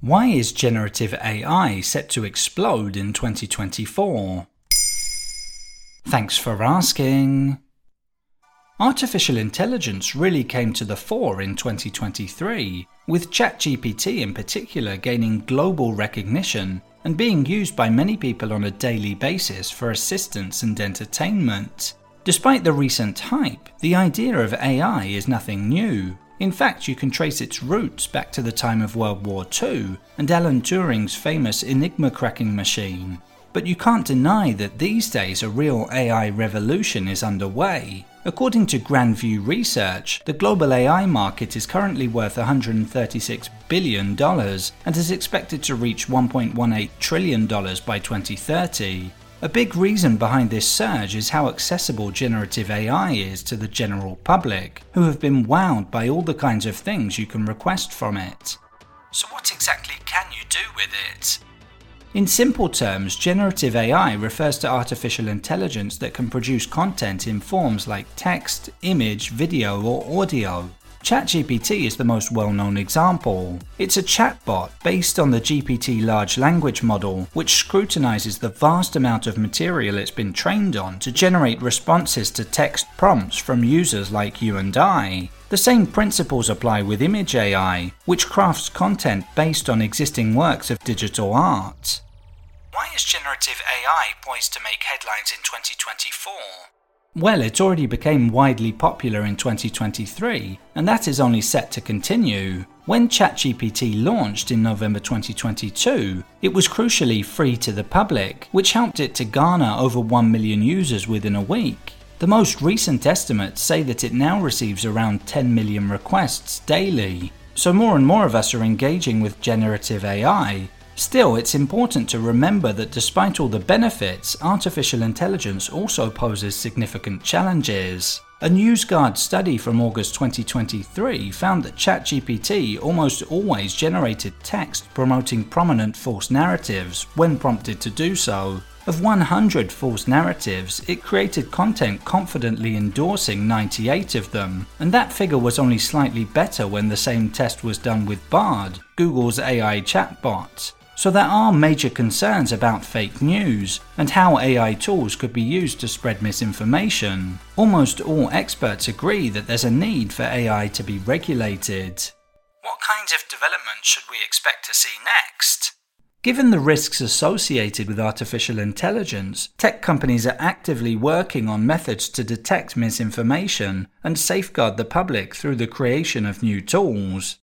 Why is generative AI set to explode in 2024? Thanks for asking. Artificial intelligence really came to the fore in 2023, with ChatGPT in particular gaining global recognition and being used by many people on a daily basis for assistance and entertainment. Despite the recent hype, the idea of AI is nothing new. In fact, you can trace its roots back to the time of World War II and Alan Turing's famous Enigma cracking machine. But you can't deny that these days a real AI revolution is underway. According to Grand View Research, the global AI market is currently worth $136 billion and is expected to reach $1.18 trillion by 2030. A big reason behind this surge is how accessible generative AI is to the general public, who have been wowed by all the kinds of things you can request from it. So, what exactly can you do with it? In simple terms, generative AI refers to artificial intelligence that can produce content in forms like text, image, video, or audio. ChatGPT is the most well known example. It's a chatbot based on the GPT large language model, which scrutinizes the vast amount of material it's been trained on to generate responses to text prompts from users like you and I. The same principles apply with Image AI, which crafts content based on existing works of digital art. Why is generative AI poised to make headlines in 2024? Well, it already became widely popular in 2023, and that is only set to continue. When ChatGPT launched in November 2022, it was crucially free to the public, which helped it to garner over 1 million users within a week. The most recent estimates say that it now receives around 10 million requests daily. So, more and more of us are engaging with generative AI, Still, it's important to remember that despite all the benefits, artificial intelligence also poses significant challenges. A NewsGuard study from August 2023 found that ChatGPT almost always generated text promoting prominent false narratives when prompted to do so. Of 100 false narratives, it created content confidently endorsing 98 of them, and that figure was only slightly better when the same test was done with Bard, Google's AI chatbot. So there are major concerns about fake news and how AI tools could be used to spread misinformation. Almost all experts agree that there's a need for AI to be regulated. What kinds of development should we expect to see next? Given the risks associated with artificial intelligence, tech companies are actively working on methods to detect misinformation and safeguard the public through the creation of new tools.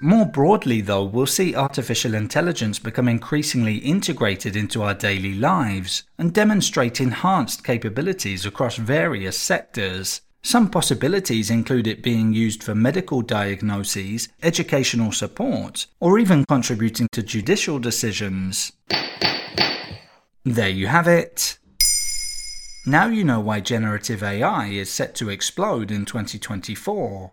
More broadly, though, we'll see artificial intelligence become increasingly integrated into our daily lives and demonstrate enhanced capabilities across various sectors. Some possibilities include it being used for medical diagnoses, educational support, or even contributing to judicial decisions. There you have it. Now you know why generative AI is set to explode in 2024.